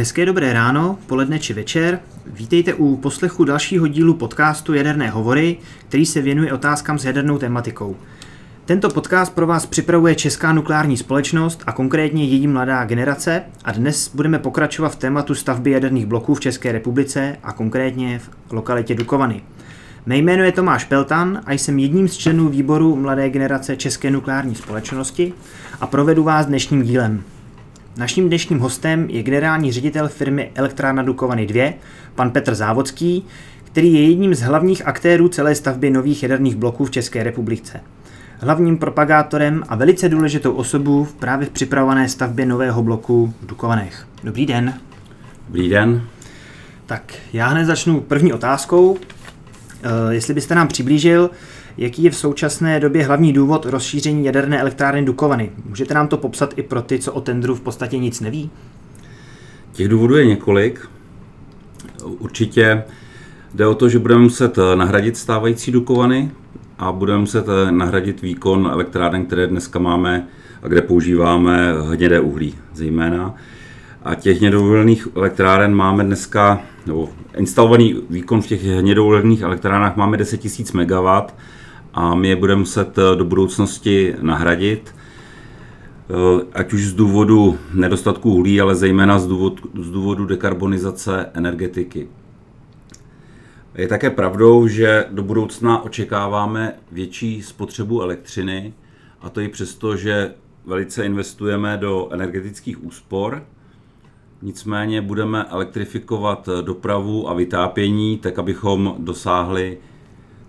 Hezké dobré ráno, poledne či večer. Vítejte u poslechu dalšího dílu podcastu Jaderné hovory, který se věnuje otázkám s jadernou tematikou. Tento podcast pro vás připravuje Česká nukleární společnost a konkrétně její mladá generace a dnes budeme pokračovat v tématu stavby jaderných bloků v České republice a konkrétně v lokalitě Dukovany. Mé jméno je Tomáš Peltan a jsem jedním z členů výboru Mladé generace České nukleární společnosti a provedu vás dnešním dílem. Naším dnešním hostem je generální ředitel firmy Elektrárna Dukovany 2, pan Petr Závodský, který je jedním z hlavních aktérů celé stavby nových jaderných bloků v České republice. Hlavním propagátorem a velice důležitou osobou v právě v připravované stavbě nového bloku v Dukovanech. Dobrý den. Dobrý den. Tak já hned začnu první otázkou. Eh, jestli byste nám přiblížil, jaký je v současné době hlavní důvod rozšíření jaderné elektrárny Dukovany. Můžete nám to popsat i pro ty, co o tendru v podstatě nic neví? Těch důvodů je několik. Určitě jde o to, že budeme muset nahradit stávající Dukovany a budeme muset nahradit výkon elektráren, které dneska máme a kde používáme hnědé uhlí zejména. A těch hnědouhelných elektráren máme dneska, nebo instalovaný výkon v těch hnědouhelných elektrárnách máme 10 000 MW a my je budeme muset eh, do budoucnosti nahradit, eh, ať už z důvodu nedostatku uhlí, ale zejména z důvodu, z důvodu dekarbonizace energetiky. Je také pravdou, že do budoucna očekáváme větší spotřebu elektřiny, a to i přesto, že velice investujeme do energetických úspor. Nicméně budeme elektrifikovat dopravu a vytápění, tak abychom dosáhli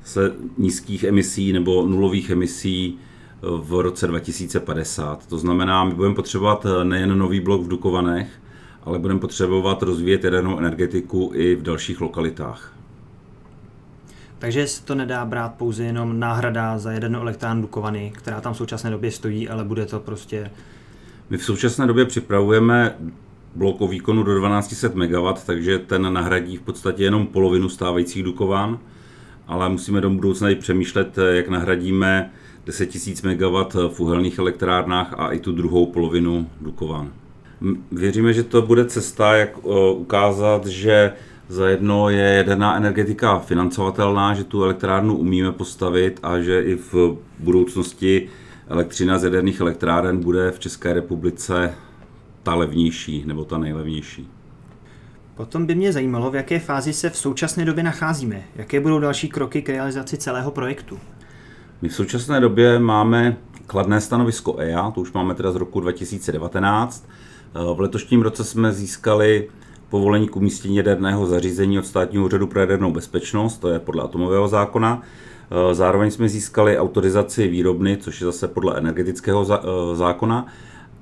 se nízkých emisí nebo nulových emisí v roce 2050. To znamená, my budeme potřebovat nejen nový blok v Dukovanech, ale budeme potřebovat rozvíjet jadernou energetiku i v dalších lokalitách. Takže se to nedá brát pouze jenom náhrada za jadernou elektrárnu Dukovany, která tam v současné době stojí, ale bude to prostě... My v současné době připravujeme blok o výkonu do 1200 MW, takže ten nahradí v podstatě jenom polovinu stávajících Dukovan ale musíme do budoucna i přemýšlet, eh, jak nahradíme 10 000 MW v uhelných elektrárnách a i tu druhou polovinu Dukovan. Věříme, že to bude cesta, jak eh, ukázat, že za jedno je jaderná energetika financovatelná, že tu elektrárnu umíme postavit a že i v budoucnosti elektřina z jaderných elektráren bude v České republice ta levnější nebo ta nejlevnější. Potom by mě zajímalo, v jaké fázi se v současné době nacházíme. Jaké budou další kroky k realizaci celého projektu? My v současné době máme kladné stanovisko EIA, to už máme teda z roku 2019. V letošním roce jsme získali povolení k umístění jaderného zařízení od státního úřadu pro jadernou bezpečnost, to je podle atomového zákona. Zároveň jsme získali autorizaci výrobny, což je zase podle energetického zákona.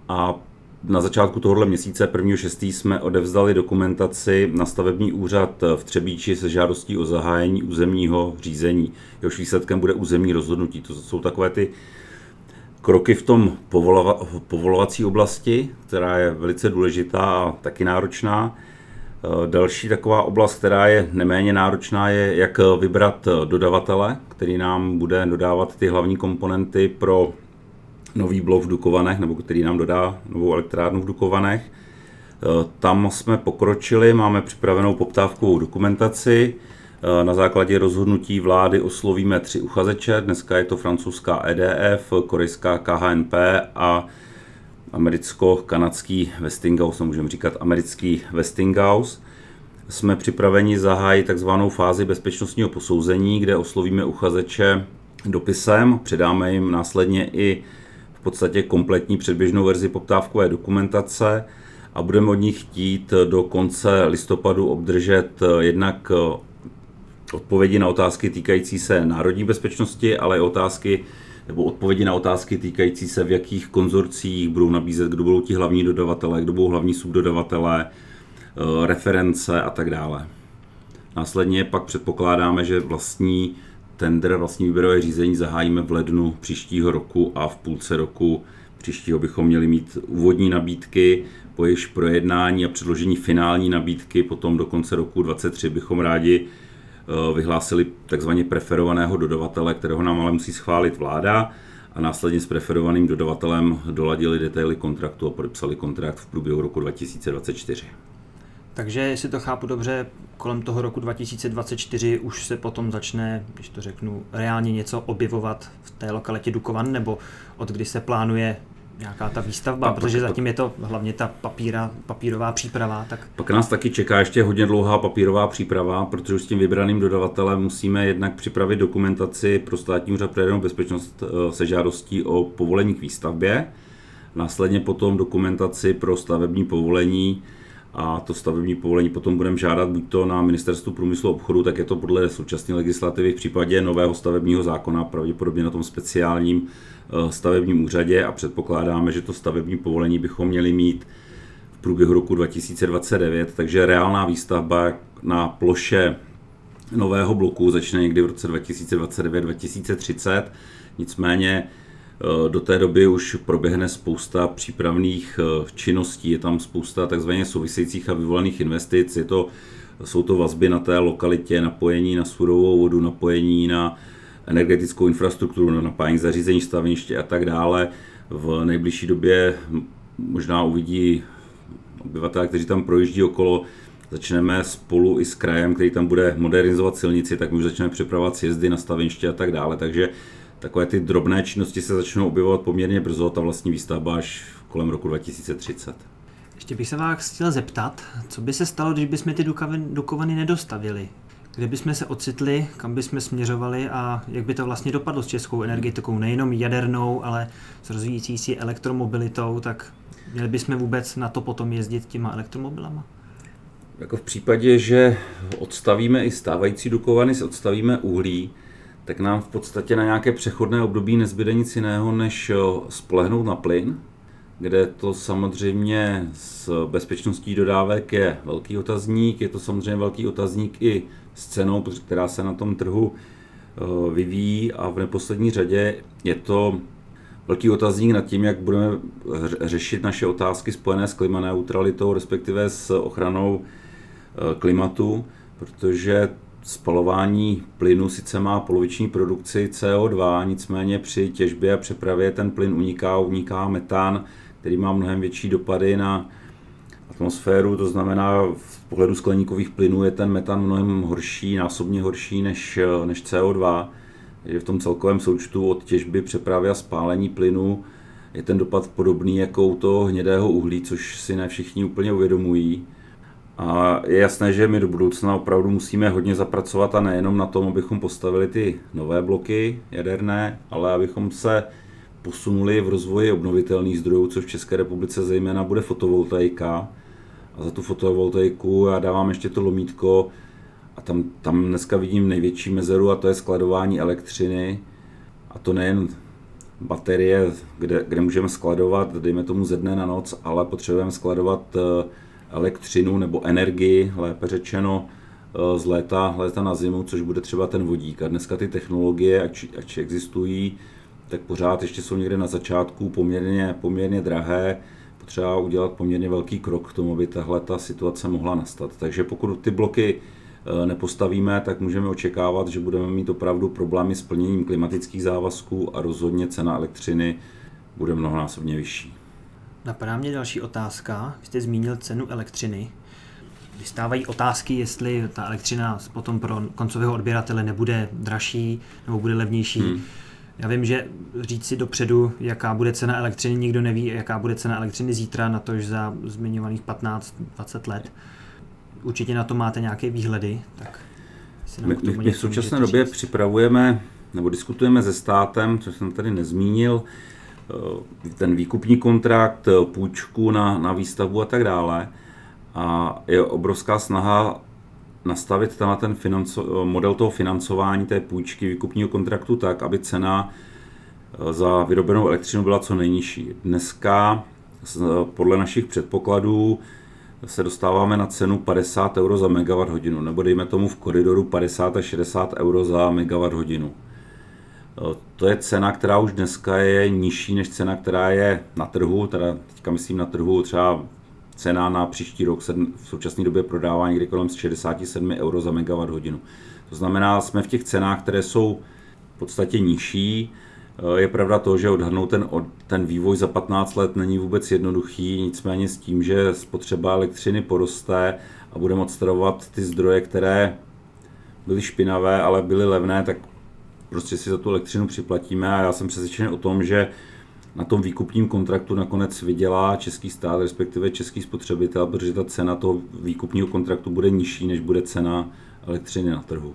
A na začátku tohohle měsíce, 1.6. jsme odevzdali dokumentaci na stavební úřad v Třebíči se žádostí o zahájení územního řízení. Jehož výsledkem bude územní rozhodnutí. To jsou takové ty kroky v tom povolova, povolovací oblasti, která je velice důležitá a taky náročná. Další taková oblast, která je neméně náročná, je, jak vybrat dodavatele, který nám bude dodávat ty hlavní komponenty pro nový blok v Dukovanech, nebo který nám dodá novou elektrárnu v Dukovanech. E, tam jsme pokročili, máme připravenou poptávkovou dokumentaci. E, na základě rozhodnutí vlády oslovíme tři uchazeče. Dneska je to francouzská EDF, korejská KHNP a americko-kanadský Westinghouse, můžeme říkat americký Westinghouse. Jsme připraveni zahájit takzvanou fázi bezpečnostního posouzení, kde oslovíme uchazeče dopisem, předáme jim následně i v podstatě kompletní předběžnou verzi poptávkové dokumentace a budeme od nich chtít do konce listopadu obdržet jednak eh, odpovědi na otázky týkající se národní bezpečnosti, ale i otázky nebo odpovědi na otázky týkající se, v jakých konzorcích budou nabízet, kdo budou ti hlavní dodavatelé, kdo budou hlavní subdodavatelé, eh, reference a tak dále. Následně pak předpokládáme, že vlastní tender, vlastní výběrové řízení zahájíme v lednu příštího roku a v půlce roku příštího bychom měli mít úvodní nabídky, po jejich projednání a předložení finální nabídky potom do konce roku 2023 bychom rádi eh, vyhlásili takzvaně preferovaného dodavatele, kterého nám ale musí schválit vláda a následně s preferovaným dodavatelem doladili detaily kontraktu a podepsali kontrakt v průběhu roku 2024. Takže, jestli to chápu dobře, kolem toho roku 2024 už se potom začne, když to řeknu, reálně něco objevovat v té lokalitě Dukovan, nebo od kdy se plánuje nějaká ta výstavba, A protože pak- zatím je to hlavně ta papíra, papírová příprava, tak Pak nás taky čeká ještě hodně dlouhá papírová příprava, protože už s tím vybraným dodavatelem musíme jednak připravit dokumentaci pro státní úřad pro jadernou bezpečnost eh, se žádostí o povolení k výstavbě, následně potom dokumentaci pro stavební povolení a to stavební povolení potom budeme žádat buď to na Ministerstvu průmyslu a obchodu, tak je to podle současné legislativy v případě nového stavebního zákona, pravděpodobně na tom speciálním eh, stavebním úřadě a předpokládáme, že to stavební povolení bychom měli mít v průběhu roku 2029, takže reálná výstavba na ploše nového bloku začne někdy v roce 2029-2030. Nicméně do té doby už proběhne spousta přípravných eh, činností, je tam spousta takzvaně souvisejících a vyvolaných investic, je to, jsou to vazby na té lokalitě, napojení na surovou vodu, napojení na energetickou infrastrukturu, na napájení zařízení, staveniště a tak dále. V nejbližší době možná uvidí obyvatelé, kteří tam projíždí okolo, začneme spolu i s krajem, který tam bude modernizovat silnici, tak už začneme připravovat sjezdy na staveniště a tak dále. Takže takové ty drobné činnosti se začnou objevovat poměrně brzo, ta vlastní výstavba až kolem roku 2030. ještě bych se vás chtěl zeptat, co by se stalo, když bychom ty Dukovany, nedostavili? Kde bychom se ocitli, kam bychom směřovali a jak by to vlastně dopadlo s českou energetikou, nejenom jadernou, ale s rozvíjící si elektromobilitou, tak měli bychom vůbec na to potom jezdit těma elektromobilama? Jako v případě, že odstavíme i stávající Dukovany, odstavíme uhlí, tak nám v podstatě na nějaké přechodné období nezbyde nic jiného, než jo, spolehnout na plyn, kde to samozřejmě s bezpečností dodávek je velký otazník, je to samozřejmě velký otazník i s cenou, která se na tom trhu eh, vyvíjí a v neposlední řadě je to velký otazník nad tím, jak budeme ře- řešit naše otázky spojené s klimaneutralitou, respektive s ochranou eh, klimatu, protože spalování plynu sice má poloviční produkci CO2, nicméně při těžbě a přepravě ten plyn uniká, uniká metán, který má mnohem větší dopady na atmosféru, to znamená v pohledu skleníkových plynů je ten metan mnohem horší, násobně horší než, než CO2. Takže v tom celkovém součtu od těžby, přepravy a spálení plynu je ten dopad podobný jako u toho hnědého uhlí, což si ne všichni úplně uvědomují. A je jasné, že my do budoucna opravdu musíme hodně zapracovat a nejenom na tom, abychom postavili ty nové bloky jaderné, ale abychom se posunuli v rozvoji obnovitelných zdrojů, což v České republice zejména bude fotovoltaika. A za tu fotovoltaiku já dávám ještě to lomítko a tam, tam dneska vidím největší mezeru a to je skladování elektřiny. A to nejen baterie, kde, kde můžeme skladovat, dejme tomu ze dne na noc, ale potřebujeme skladovat eh, elektřinu nebo energii, lépe řečeno, eh, z léta, léta na zimu, což bude třeba ten vodík. A dneska ty technologie, ač, ač existují, tak pořád ještě jsou někde na začátku poměrně, poměrně drahé. Potřeba udělat poměrně velký krok k tomu, aby tahle ta situace mohla nastat. Takže pokud ty bloky eh, nepostavíme, tak můžeme očekávat, že budeme mít opravdu problémy s plněním klimatických závazků a rozhodně cena elektřiny bude mnohonásobně vyšší. Napadá mě další otázka. Vy jste zmínil cenu elektřiny. Vystávají otázky, jestli ta elektřina potom pro koncového odběratele nebude dražší nebo bude levnější. Hmm. Já vím, že říct si dopředu, jaká bude cena elektřiny, nikdo neví, jaká bude cena elektřiny zítra, na tož za zmiňovaných 15-20 let. Určitě na to máte nějaké výhledy, tak My, tomu my, my v současné době říct. připravujeme nebo diskutujeme se státem, co jsem tady nezmínil, ten výkupní kontrakt, eh, půjčku na, na výstavbu a tak dále. A je obrovská snaha nastavit tenhle ten financo, model toho financování té půjčky výkupního kontraktu tak, aby cena eh, za vyrobenou elektřinu byla co nejnižší. Dneska podle našich předpokladů se dostáváme na cenu 50 euro za megawatt hodinu, nebo dejme tomu v koridoru 50 až 60 euro za megawatt hodinu. To je cena, která už dneska je nižší než cena, která je na trhu, teda teďka myslím na trhu třeba cena na příští rok se v současné době prodává někdy kolem 67 euro za megawatt hodinu. To znamená, jsme v těch cenách, které jsou v podstatě nižší. Je pravda to, že odhadnout ten, ten vývoj za 15 let není vůbec jednoduchý, nicméně s tím, že spotřeba elektřiny poroste a budeme odstavovat ty zdroje, které byly špinavé, ale byly levné, tak prostě si za tu elektřinu připlatíme a já jsem přesvědčen o tom, že na tom výkupním kontraktu nakonec vydělá český stát, respektive český spotřebitel, protože ta cena toho výkupního kontraktu bude nižší, než bude cena elektřiny na trhu.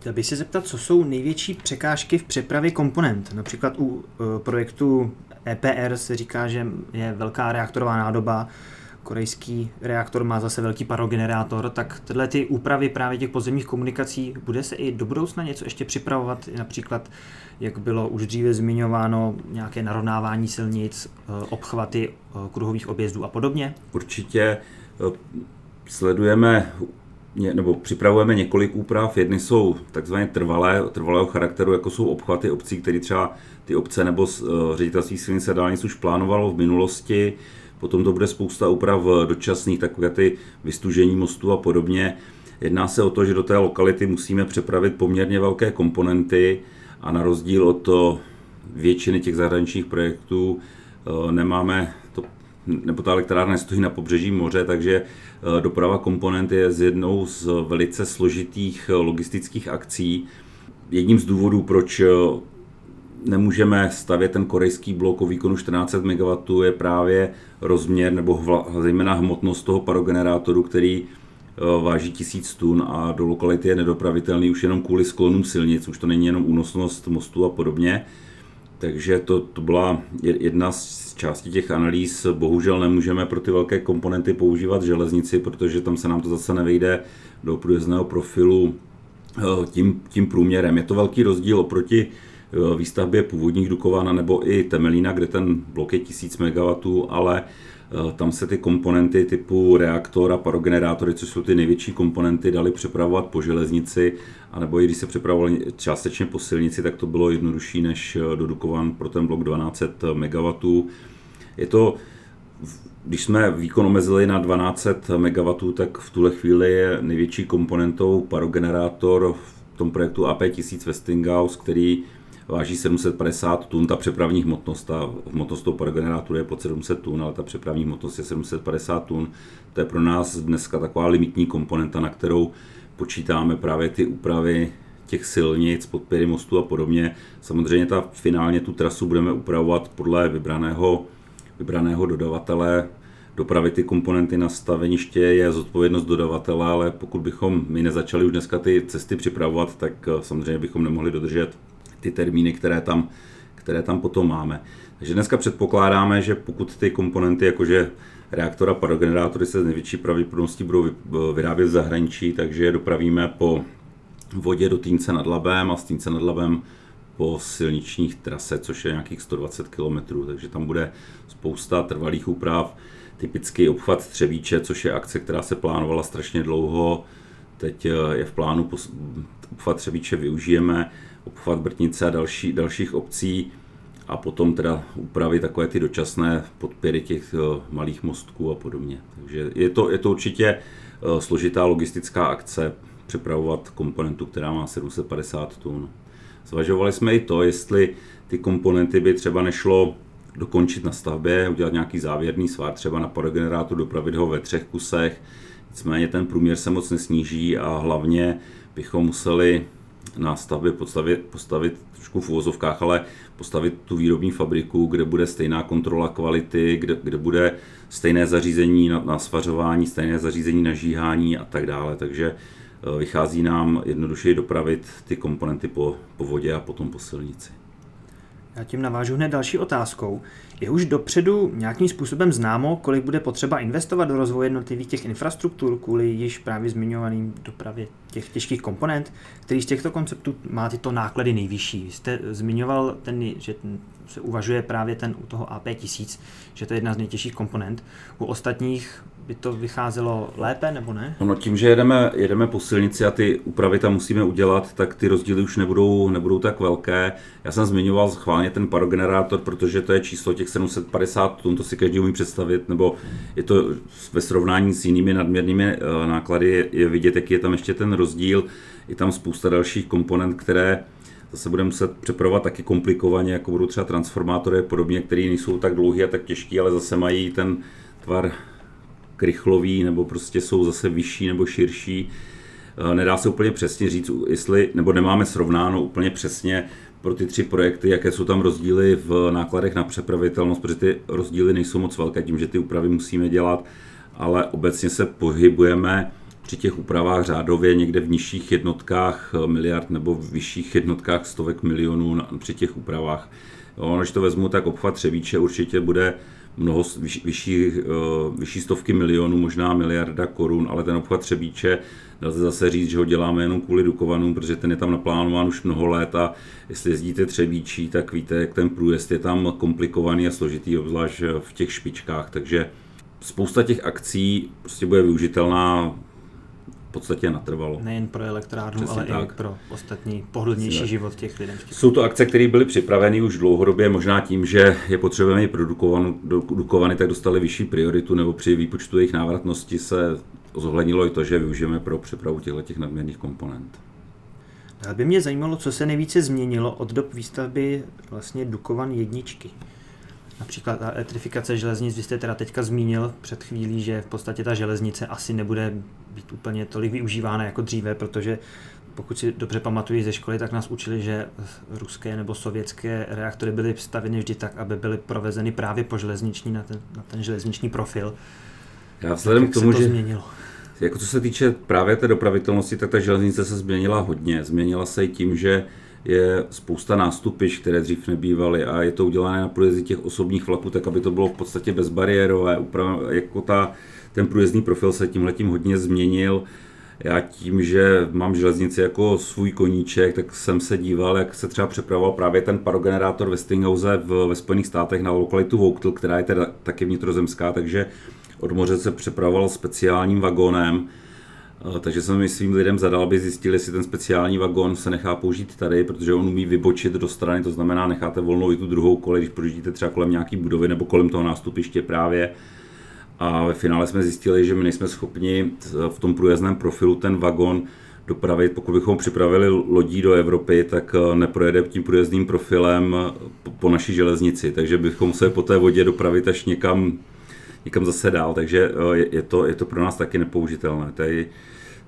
Chtěl bych se zeptat, co jsou největší překážky v přepravě komponent. Například u e, projektu EPR se říká, že je velká reaktorová nádoba, korejský reaktor má zase velký parogenerátor, tak tyhle ty úpravy právě těch pozemních komunikací, bude se i do budoucna něco ještě připravovat, například, jak bylo už dříve zmiňováno, nějaké narovnávání silnic, e, obchvaty e, kruhových objezdů a podobně? Určitě sledujeme nebo připravujeme několik úprav. Jedny jsou takzvaně trvalé, trvalého charakteru, jako jsou obchvaty obcí, které třeba ty obce nebo ředitelství silnice dálnic už plánovalo v minulosti. Potom to bude spousta úprav dočasných, takové ty vystužení mostů a podobně. Jedná se o to, že do té lokality musíme přepravit poměrně velké komponenty a na rozdíl od to většiny těch zahraničních projektů uh, nemáme to nebo ta elektrárna stojí na pobřeží moře, takže eh, doprava komponent je z jednou z velice složitých eh, logistických akcí. Jedním z důvodů, proč eh, nemůžeme stavět ten korejský blok o výkonu 1400 MW, je právě rozměr nebo hva, zejména hmotnost toho parogenerátoru, který váží 1000 tun a do lokality je nedopravitelný už jenom kvůli sklonům silnic, už to není jenom únosnost mostu a podobně. Takže to, to byla jedna z částí těch analýz. Bohužel nemůžeme pro ty velké komponenty používat železnici, protože tam se nám to zase nevejde do průjezdného profilu eh, tím, tím průměrem. Je to velký rozdíl oproti eh, výstavbě původních Dukovan nebo i Temelína, kde ten blok je 1000 MW, ale Eh, tam se ty komponenty typu reaktor a parogenerátory, což jsou ty největší komponenty, dali přepravovat po železnici, anebo i když se přepravovali částečně po silnici, tak to bylo jednodušší než eh, dodukovan pro ten blok 1200 MW. Je to, když jsme výkon omezili na 1200 MW, tak v tuhle chvíli je největší komponentou parogenerátor v tom projektu AP1000 Westinghouse, který váží 750 tun, ta přepravní hmotnost, ta hmotnost toho paragenerátoru je pod 700 tun, ale ta přepravní hmotnost je 750 tun. To je pro nás dneska taková limitní komponenta, na kterou počítáme právě ty úpravy těch silnic, podpěry mostu a podobně. Samozřejmě ta finálně tu trasu budeme upravovat podle vybraného, vybraného dodavatele. Dopravit ty komponenty na staveniště je zodpovědnost dodavatele, ale pokud bychom my nezačali už dneska ty cesty připravovat, tak eh, samozřejmě bychom nemohli dodržet ty termíny, které tam, které tam potom máme. Takže dneska předpokládáme, že pokud ty komponenty, jakože reaktor a parogenerátory se z největší pravděpodobností budou vyrábět v zahraničí, takže je dopravíme po vodě do Týnce nad Labem a z Týnce nad Labem po silničních trase, což je nějakých 120 km, takže tam bude spousta trvalých úprav, typický obchvat Třebíče, což je akce, která se plánovala strašně dlouho, teď je v plánu obchvat Třebíče využijeme, obchvat Brtnice a další, dalších obcí a potom teda úpravy takové ty dočasné podpěry těch eh, malých mostků a podobně. Takže je to, je to určitě eh, složitá logistická akce připravovat komponentu, která má 750 tun. Zvažovali jsme i to, jestli ty komponenty by třeba nešlo dokončit na stavbě, udělat nějaký závěrný svár, třeba na parogenerátor, dopravit ho ve třech kusech. Nicméně ten průměr se moc nesníží a hlavně bychom museli na stavbě postavit, postavit trošku v uvozovkách, ale postavit tu výrobní fabriku, kde bude stejná kontrola kvality, kde, kde bude stejné zařízení na, na svařování, stejné zařízení na žíhání a tak dále. Takže eh, vychází nám jednodušeji dopravit ty komponenty po, po vodě a potom po silnici. Já tím navážu hned další otázkou. Je už dopředu nějakým způsobem známo, kolik bude potřeba investovat do rozvoje jednotlivých těch infrastruktur kvůli již právě zmiňovaným dopravě těch těžkých komponent, který z těchto konceptů má tyto náklady nejvyšší. Jste zmiňoval, ten, že se uvažuje právě ten u toho AP1000, že to je jedna z nejtěžších komponent. U ostatních by to vycházelo lépe nebo ne? No tím, že jedeme, jedeme po silnici a ty úpravy tam musíme udělat, tak ty rozdíly už nebudou, nebudou tak velké. Já jsem zmiňoval schválně ten parogenerátor, protože to je číslo těch 750 tun, to si každý umí představit, nebo je to ve srovnání s jinými nadměrnými eh, náklady je vidět, jaký je tam ještě ten rozdíl. Je tam spousta dalších komponent, které se bude muset přepravovat taky komplikovaně, jako budou třeba transformátory a podobně, které nejsou tak dlouhé a tak těžké, ale zase mají ten tvar krychlový, nebo prostě jsou zase vyšší nebo širší. Eh, nedá se úplně přesně říct, jestli, nebo nemáme srovnáno úplně přesně pro ty tři projekty, jaké jsou tam rozdíly v nákladech na přepravitelnost, protože ty rozdíly nejsou moc velké tím, že ty úpravy musíme dělat, ale obecně se pohybujeme při těch úpravách řádově někde v nižších jednotkách eh, miliard nebo v vyšších jednotkách stovek milionů při těch úpravách. Jo, když to vezmu, tak obchvat Třebíče určitě bude mnoho vyšší, eh, vyšší stovky milionů, možná miliarda korun, ale ten obchvat Třebíče, dá se zase říct, že ho děláme jenom kvůli Dukovanům, protože ten je tam naplánován už mnoho let a jestli jezdíte Třebíčí, tak víte, jak ten průjezd je tam komplikovaný a složitý, obzvlášť v těch špičkách, takže spousta těch akcí prostě bude využitelná podstatě natrvalo. Nejen pro elektrárnu, Přesně ale tak. i pro ostatní pohodlnější Přesně život těch lidí. Jsou to akce, které byly připraveny už dlouhodobě, možná tím, že je potřebujeme i produkovaný, tak dostali vyšší prioritu, nebo při výpočtu jejich návratnosti se zohlednilo i to, že využijeme pro přepravu těchto nadměrných komponent. Ale by mě zajímalo, co se nejvíce změnilo od dob výstavby vlastně Dukovan jedničky. Například ta elektrifikace železnic, vy jste teda teďka zmínil před chvílí, že v podstatě ta železnice asi nebude být úplně tolik využívána jako dříve, protože pokud si dobře pamatuju ze školy, tak nás učili, že ruské nebo sovětské reaktory byly stavěny vždy tak, aby byly provezeny právě po železniční na ten, na ten železniční profil. Já vzhledem k tomu, to že změnilo? jako co se týče právě té dopravitelnosti, tak ta železnice se změnila hodně. Změnila se i tím, že je spousta nástupišť, které dřív nebývaly a je to udělané na průjezdy těch osobních vlaků, tak aby to bylo v podstatě bezbariérové. Uprav, jako ta, ten průjezdný profil se tímhletím hodně změnil. Já tím, že mám železnici jako svůj koníček, tak jsem se díval, jak se třeba přepravoval právě ten parogenerátor Westinghouse v, ve Spojených státech na lokalitu Vouktl, která je teda taky vnitrozemská, takže od moře se přepravoval speciálním vagónem Eh, takže jsem mi svým lidem zadal, aby zjistili, jestli ten speciální vagon se nechá použít tady, protože on umí vybočit do strany, to znamená, necháte volnou i tu druhou kolej, když projíždíte třeba kolem nějaký budovy nebo kolem toho nástupiště právě. A ve finále jsme zjistili, že my nejsme schopni v tom průjezdném profilu ten vagon dopravit. Pokud bychom připravili lodí do Evropy, tak eh, neprojede tím průjezdným profilem po naší železnici, takže bychom se po té vodě dopravit až někam, někam zase dál, takže eh, je to, je to pro nás taky nepoužitelné. Tady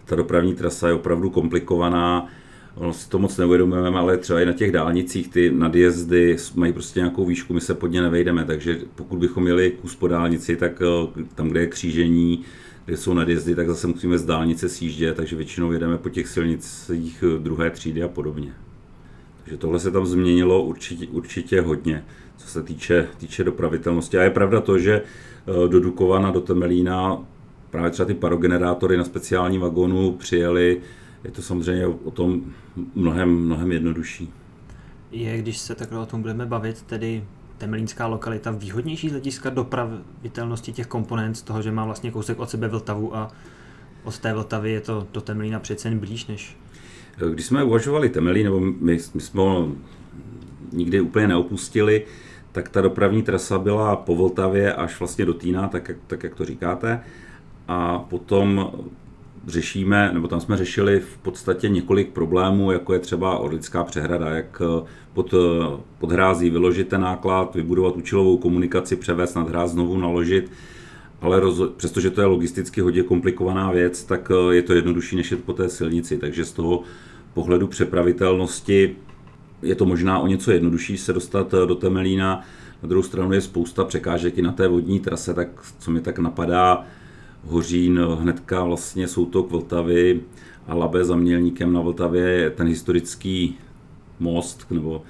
ta dopravní trasa je opravdu komplikovaná, ono si to moc neuvědomujeme, ale třeba i na těch dálnicích ty nadjezdy mají prostě nějakou výšku, my se pod ně nevejdeme, takže pokud bychom měli kus po dálnici, tak eh, tam, kde je křížení, kde jsou nadjezdy, tak zase musíme z dálnice sjíždět, takže většinou jedeme po těch silnicích eh, druhé třídy a podobně. Takže tohle se tam změnilo určitě, určitě hodně, co se týče, týče dopravitelnosti. A je pravda to, že eh, do Dukovana, do Temelína právě třeba ty parogenerátory na speciální vagónu přijeli, je to samozřejmě o tom mnohem, mnohem jednodušší. Je, když se takhle o tom budeme bavit, tedy Temelínská lokalita výhodnější z hlediska dopravitelnosti těch komponent, z toho, že má vlastně kousek od sebe Vltavu a od té Vltavy je to do Temelína přece jen blíž než... Když jsme uvažovali Temelín, nebo my, my jsme ho nikdy úplně neopustili, tak ta dopravní trasa byla po Vltavě až vlastně do Týna, tak jak, tak jak to říkáte a potom řešíme, nebo tam jsme řešili v podstatě několik problémů, jako je třeba Orlická přehrada, jak pod, pod hrází vyložit ten náklad, vybudovat účelovou komunikaci, převést nad hráz, znovu naložit, ale roz, přestože to je logisticky hodně komplikovaná věc, tak je to jednodušší než jet po té silnici, takže z toho pohledu přepravitelnosti je to možná o něco jednodušší se dostat do Temelína. Na druhou stranu je spousta překážek i na té vodní trase, tak co mi tak napadá, Hořín, hnedka vlastně soutok Vltavy a Labe za Mělníkem na Vltavě je ten historický most nebo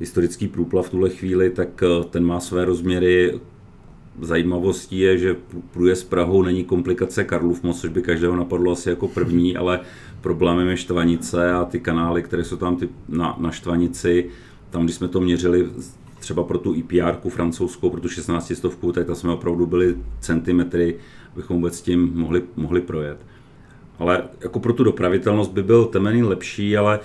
historický průplav v tuhle chvíli, tak eh, ten má své rozměry. Zajímavostí je, že průjezd Prahou není komplikace Karlův most, což by každého napadlo asi jako první, ale problémem je Štvanice a ty kanály, které jsou tam ty na, na Štvanici. Tam, když jsme to měřili třeba pro tu IPR francouzskou, pro tu 16 stovku, tak tam jsme opravdu byli centimetry abychom vůbec tím mohli, mohli projet. Ale jako pro tu dopravitelnost by byl temený lepší, ale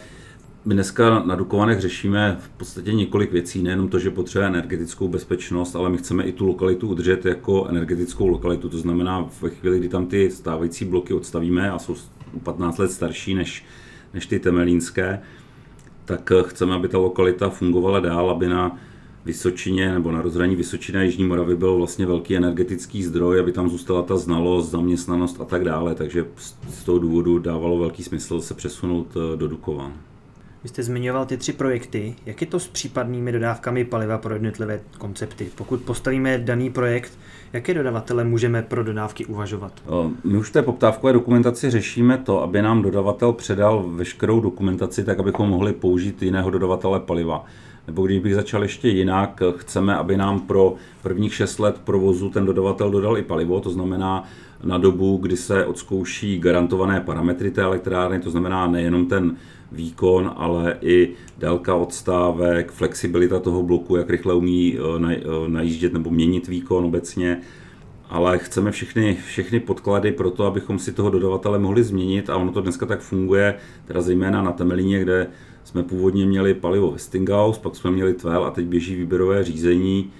my dneska na Dukovanech řešíme v podstatě několik věcí, nejenom to, že potřebuje energetickou bezpečnost, ale my chceme i tu lokalitu udržet jako energetickou lokalitu. To znamená, ve chvíli, kdy tam ty stávající bloky odstavíme a jsou 15 let starší než, než ty temelínské, tak chceme, aby ta lokalita fungovala dál, aby na Vysočině nebo na rozhraní Vysočina a Jižní Moravy byl vlastně velký energetický zdroj, aby tam zůstala ta znalost, zaměstnanost a tak dále. Takže z toho důvodu dávalo velký smysl se přesunout eh, do Dukovan. Vy jste zmiňoval ty tři projekty. Jak je to s případnými dodávkami paliva pro jednotlivé koncepty? Pokud postavíme daný projekt, jaké dodavatele můžeme pro dodávky uvažovat? Eh, my už v té poptávkové dokumentaci řešíme to, aby nám dodavatel předal veškerou dokumentaci, tak abychom mohli použít jiného dodavatele paliva. Nebo když bych začal ještě jinak, chceme, aby nám pro prvních 6 let provozu ten dodavatel dodal i palivo, to znamená na dobu, kdy se odzkouší garantované parametry té elektrárny, to znamená nejenom ten výkon, ale i délka odstávek, flexibilita toho bloku, jak rychle umí eh, eh, najíždět nebo měnit výkon obecně. Ale chceme všechny, všechny podklady pro to, abychom si toho dodavatele mohli změnit a ono to dneska tak funguje, teda zejména na Temelíně, kde jsme původně měli palivo Westinghouse, pak jsme měli Tvel a teď běží výběrové řízení.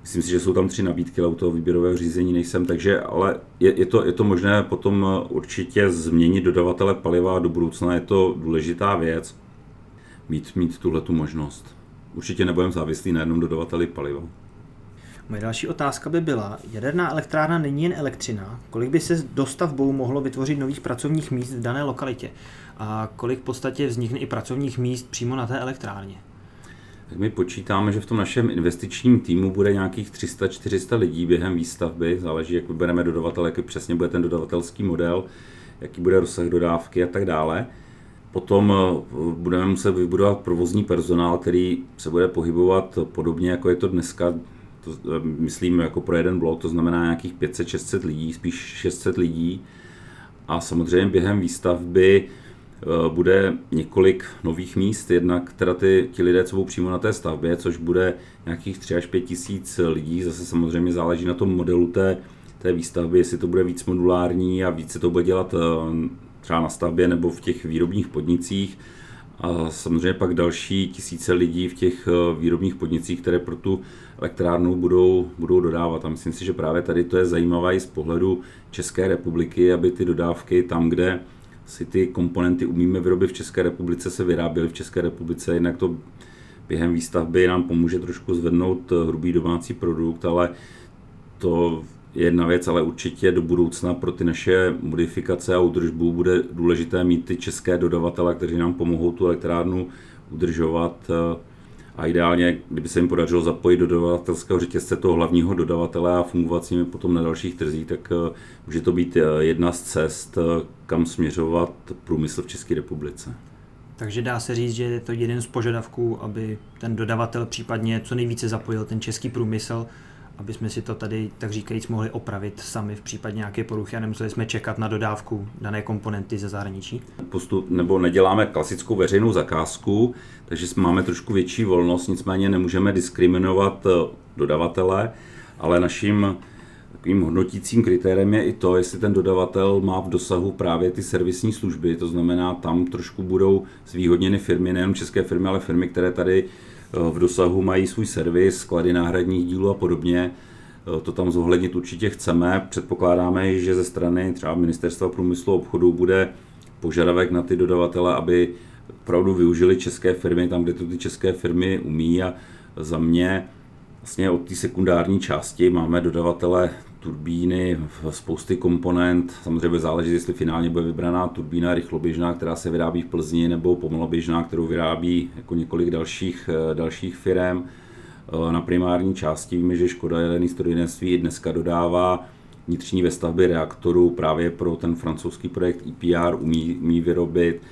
Myslím si, že jsou tam tři nabídky, ale u toho výběrového řízení nejsem, takže ale je, je, to, je to možné potom určitě změnit dodavatele paliva do budoucna, je to důležitá věc, mít, mít tuhle tu možnost. Určitě nebudeme závislí na jednom dodavateli paliva. Moje další otázka by byla, jaderná elektrárna není jen elektřina, kolik by se dostavbou mohlo vytvořit nových pracovních míst v dané lokalitě a kolik v podstatě vznikne i pracovních míst přímo na té elektrárně? Tak my počítáme, že v tom našem investičním týmu bude nějakých 300-400 lidí během výstavby, záleží, jak vybereme dodavatele, jaký přesně bude ten dodavatelský model, jaký bude rozsah dodávky a tak dále. Potom eh, budeme muset vybudovat provozní personál, který se bude pohybovat podobně, jako je to dneska, to, eh, myslím jako pro jeden blok, to znamená nějakých 500-600 lidí, spíš 600 lidí. A samozřejmě během výstavby Eh, bude několik nových míst, jednak teda ty, ti lidé, co budou přímo na té stavbě, což bude nějakých 3 až 5 tisíc lidí, zase samozřejmě záleží na tom modelu té, té výstavby, jestli to bude víc modulární a více to bude dělat eh, třeba na stavbě nebo v těch výrobních podnicích. A samozřejmě pak další tisíce lidí v těch výrobních podnicích, které pro tu elektrárnu budou, budou dodávat. A myslím si, že právě tady to je zajímavé i z pohledu České republiky, aby ty dodávky tam, kde si ty komponenty umíme vyrobit v České republice, se vyráběly v České republice, jinak to během výstavby nám pomůže trošku zvednout eh, hrubý domácí produkt, ale to je jedna věc, ale určitě do budoucna pro ty naše modifikace a údržbu bude důležité mít ty české dodavatele, kteří nám pomohou tu elektrárnu udržovat eh, a ideálně, kdyby se jim podařilo zapojit do dodavatelského řetězce toho hlavního dodavatele a fungovat s nimi potom na dalších trzích, tak eh, může to být eh, jedna z cest, eh, kam směřovat průmysl v České republice. Takže dá se říct, že je to jeden z požadavků, aby ten dodavatel případně co nejvíce zapojil ten český průmysl aby jsme si to tady, tak říkajíc, mohli opravit sami v případě nějaké poruchy a nemuseli jsme čekat na dodávku dané komponenty ze zahraničí? Postup, nebo neděláme klasickou veřejnou zakázku, takže máme trošku větší volnost, nicméně nemůžeme diskriminovat eh, dodavatele, ale naším takovým hodnotícím kritériem je i to, jestli ten dodavatel má v dosahu právě ty servisní služby, to znamená, tam trošku budou zvýhodněny firmy, nejen české firmy, ale firmy, které tady v dosahu mají svůj servis, sklady náhradních dílů a podobně. To tam zohlednit určitě chceme. Předpokládáme, že ze strany třeba Ministerstva průmyslu a obchodu bude požadavek na ty dodavatele, aby opravdu využili české firmy tam, kde to ty české firmy umí a za mě vlastně od té sekundární části máme dodavatele turbíny, spousty komponent. Samozřejmě záleží, jestli finálně bude vybraná turbína rychloběžná, která se vyrábí v Plzni, nebo pomaloběžná, kterou vyrábí jako několik dalších, eh, dalších firm. Eh, na primární části víme, že Škoda jaderný strojírenství dneska dodává vnitřní vestavby reaktorů právě pro ten francouzský projekt EPR umí, umí vyrobit.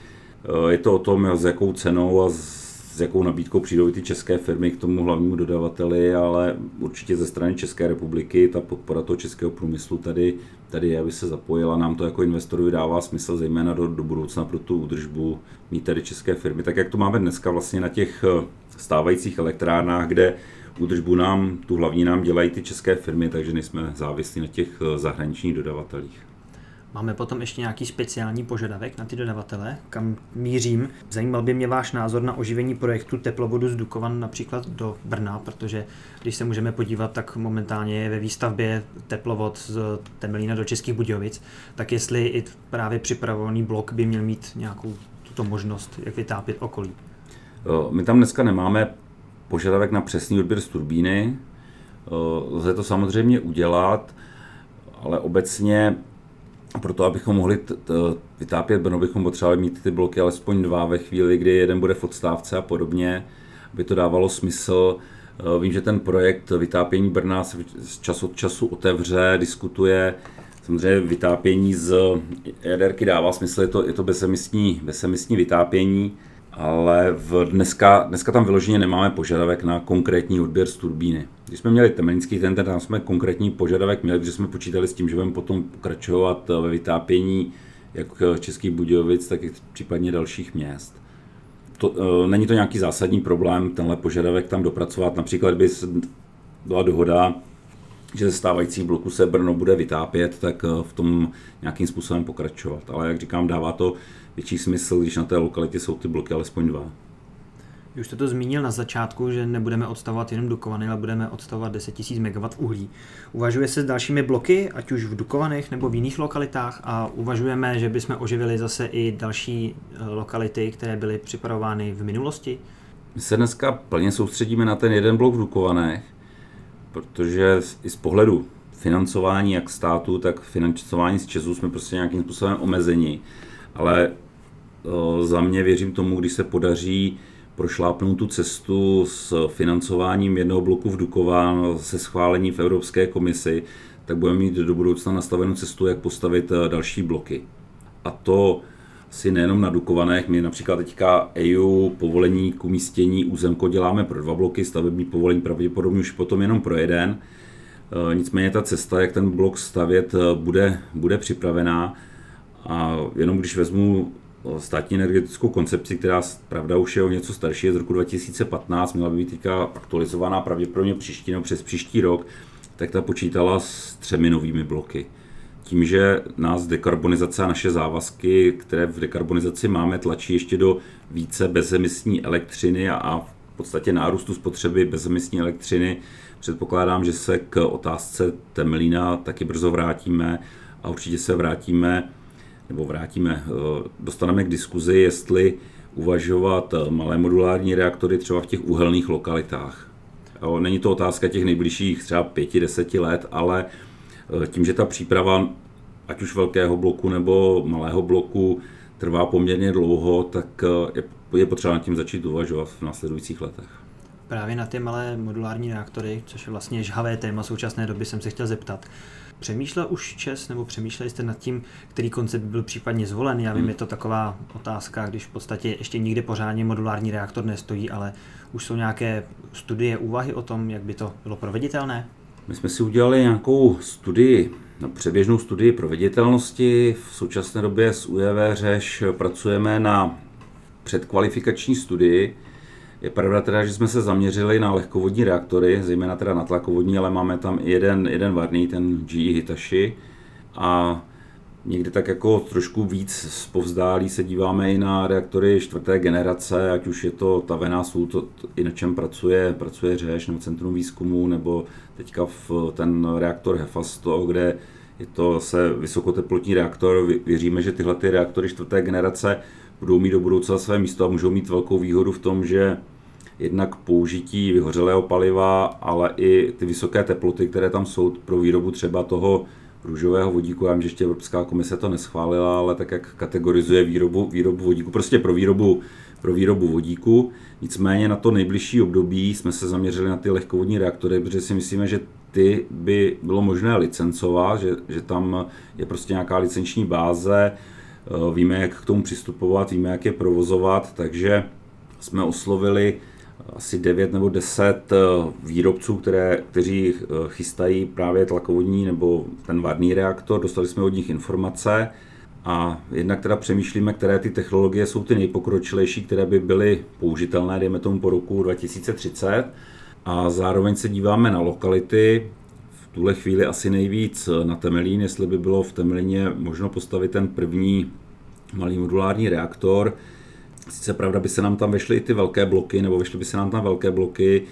Eh, je to o tom, s jakou cenou a s jakou nabídkou přijdou ty české firmy k tomu hlavnímu dodavateli, ale určitě ze strany České republiky ta podpora toho českého průmyslu tady, tady aby se zapojila. Nám to jako investorovi dává smysl, zejména do, do budoucna pro tu údržbu mít tady české firmy. Tak jak to máme dneska vlastně na těch eh, stávajících elektrárnách, kde údržbu nám, tu hlavní nám dělají ty české firmy, takže nejsme závislí na těch eh, zahraničních dodavatelích. Máme potom ještě nějaký speciální požadavek na ty dodavatele, kam mířím. Zajímal by mě váš názor na oživení projektu teplovodu z Dukovan například do Brna, protože když se můžeme podívat, tak momentálně je ve výstavbě teplovod z Temelína do Českých Budějovic, tak jestli i právě připravovaný blok by měl mít nějakou tuto možnost, jak vytápět okolí. My tam dneska nemáme požadavek na přesný odběr z turbíny. Lze to samozřejmě udělat, ale obecně pro to, abychom mohli t- t- vytápět Brno, bychom potřebovali mít ty bloky alespoň dva ve chvíli, kdy jeden bude v odstávce a podobně, aby to dávalo smysl. Vím, že ten projekt vytápění Brna se čas od času otevře, diskutuje. Samozřejmě vytápění z jaderky dává smysl, je to, je to bezemisní, bezemisní vytápění ale v dneska, dneska tam vyloženě nemáme požadavek na konkrétní odběr z turbíny. Když jsme měli temelínský tender, tam jsme konkrétní požadavek měli, protože jsme počítali s tím, že budeme potom pokračovat ve vytápění jak Českých Budějovic, tak i případně dalších měst. To, e, není to nějaký zásadní problém, tenhle požadavek tam dopracovat. Například by byla dohoda, že ze stávajících bloků se Brno bude vytápět, tak v tom nějakým způsobem pokračovat. Ale jak říkám, dává to větší smysl, když na té lokalitě jsou ty bloky alespoň dva. Už jste to zmínil na začátku, že nebudeme odstavovat jenom Dukovany, ale budeme odstavovat 10 000 MW uhlí. Uvažuje se s dalšími bloky, ať už v Dukovanech nebo v jiných lokalitách a uvažujeme, že bychom oživili zase i další eh, lokality, které byly připravovány v minulosti? My se dneska plně soustředíme na ten jeden blok v Dukovanech, protože i z pohledu financování jak státu, tak financování z Česu jsme prostě nějakým způsobem omezeni ale za mě věřím tomu, když se podaří prošlápnout tu cestu s financováním jednoho bloku v Dukován se schválení v Evropské komisi, tak budeme mít do budoucna nastavenou cestu, jak postavit e, další bloky. A to si nejenom na Dukovanech, my například teďka EU povolení k umístění územko děláme pro dva bloky, stavební povolení pravděpodobně už potom jenom pro jeden. E, nicméně ta cesta, jak ten blok stavět, e, bude, bude připravená a jenom když vezmu státní energetickou koncepci, která pravda už je o něco starší, je z roku 2015, měla by být teďka aktualizovaná pravděpodobně příští nebo přes příští rok, tak ta počítala s třemi novými bloky. Tím, že nás dekarbonizace a naše závazky, které v dekarbonizaci máme, tlačí ještě do více bezemisní elektřiny a v podstatě nárůstu spotřeby bezemisní elektřiny, předpokládám, že se k otázce Temelína taky brzo vrátíme a určitě se vrátíme nebo vrátíme, eh, dostaneme k diskuzi, jestli uvažovat eh, malé modulární reaktory třeba v těch uhelných lokalitách. Není to otázka těch nejbližších třeba pěti, deseti let, ale eh, tím, že ta příprava ať už velkého bloku nebo malého bloku trvá poměrně dlouho, tak je potřeba nad tím začít uvažovat v následujících letech. Právě na ty malé modulární reaktory, což je vlastně žhavé téma současné doby, jsem se chtěl zeptat. Přemýšlel už Čes, nebo přemýšleli jste nad tím, který koncept byl případně zvolen? Já vím, hmm. je to taková otázka, když v podstatě ještě nikdy pořádně modulární reaktor nestojí, ale už jsou nějaké studie, úvahy o tom, jak by to bylo proveditelné? My jsme si udělali nějakou studii, no, předběžnou studii proveditelnosti. V současné době s UEV Řeš pracujeme na předkvalifikační studii, je pravda teda, že jsme se zaměřili na lehkovodní reaktory, zejména teda na tlakovodní, ale máme tam i jeden, jeden varný, ten GE Hitachi. A někdy tak jako trošku víc zpovzdálí se díváme i na reaktory čtvrté generace, ať už je to Tavená Sůl, to, i na čem pracuje, pracuje Řeš nebo Centrum výzkumu, nebo teďka v ten reaktor Hefasto, kde je to zase vysokoteplotní reaktor. Věříme, že tyhle ty reaktory čtvrté generace budou mít do budoucna své místo a můžou mít velkou výhodu v tom, že jednak použití vyhořelého paliva, ale i ty vysoké teploty, které tam jsou pro výrobu třeba toho růžového vodíku. Já vím, že ještě Evropská komise to neschválila, ale tak jak kategorizuje výrobu, výrobu vodíku, prostě pro výrobu, pro výrobu vodíku. Nicméně na to nejbližší období jsme se zaměřili na ty lehkovodní reaktory, protože si myslíme, že ty by bylo možné licencovat, že, že tam je prostě nějaká licenční báze, víme, jak k tomu přistupovat, víme, jak je provozovat, takže jsme oslovili asi 9 nebo 10 eh, výrobců, které, kteří eh, chystají právě tlakovodní nebo ten varný reaktor. Dostali jsme od nich informace a jednak teda přemýšlíme, které ty technologie jsou ty nejpokročilejší, které by byly použitelné, dejme tomu po roku 2030. A zároveň se díváme na lokality, tuhle chvíli asi nejvíc na Temelín, jestli by bylo v Temelíně možno postavit ten první malý modulární reaktor. Sice pravda by se nám tam vešly i ty velké bloky, nebo vešly by se nám tam velké bloky,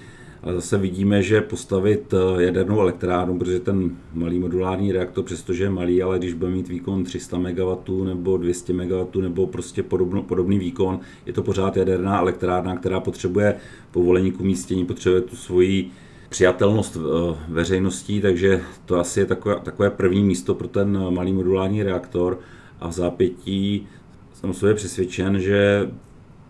ale zase vidíme, že postavit eh, jadernou elektrárnu, protože ten malý modulární reaktor, přestože je malý, ale když bude mít výkon 300 MW nebo 200 MW nebo prostě podobno, podobný výkon, je to pořád jaderná elektrárna, která potřebuje povolení k umístění, potřebuje tu svoji přijatelnost eh, veřejností, takže to asi je takové, takové první místo pro ten malý modulární reaktor a v zápětí jsem sobě přesvědčen, že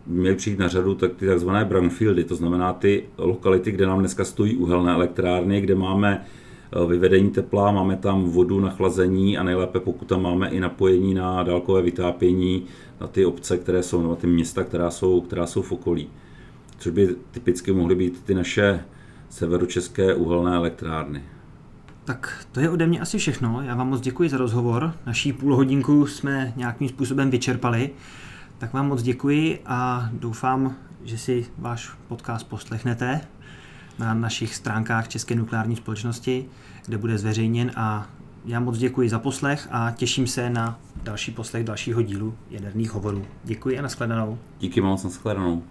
měly přijít na řadu tak ty takzvané brownfieldy, to znamená ty lokality, kde nám dneska stojí uhelné elektrárny, kde máme eh, vyvedení tepla, máme tam vodu na chlazení a nejlépe pokud tam máme i napojení na dálkové vytápění na ty obce, které jsou, na ty města, která jsou, která jsou v okolí. Což by typicky mohly být ty naše severočeské uhelné elektrárny. Tak to je ode mě asi všechno. Já vám moc děkuji za rozhovor. Naší půl hodinku jsme nějakým způsobem vyčerpali. Tak vám moc děkuji a doufám, že si váš podcast poslechnete na našich stránkách České nukleární společnosti, kde bude zveřejněn a já moc děkuji za poslech a těším se na další poslech dalšího dílu jaderných hovorů. Děkuji a nashledanou. Díky moc, nashledanou.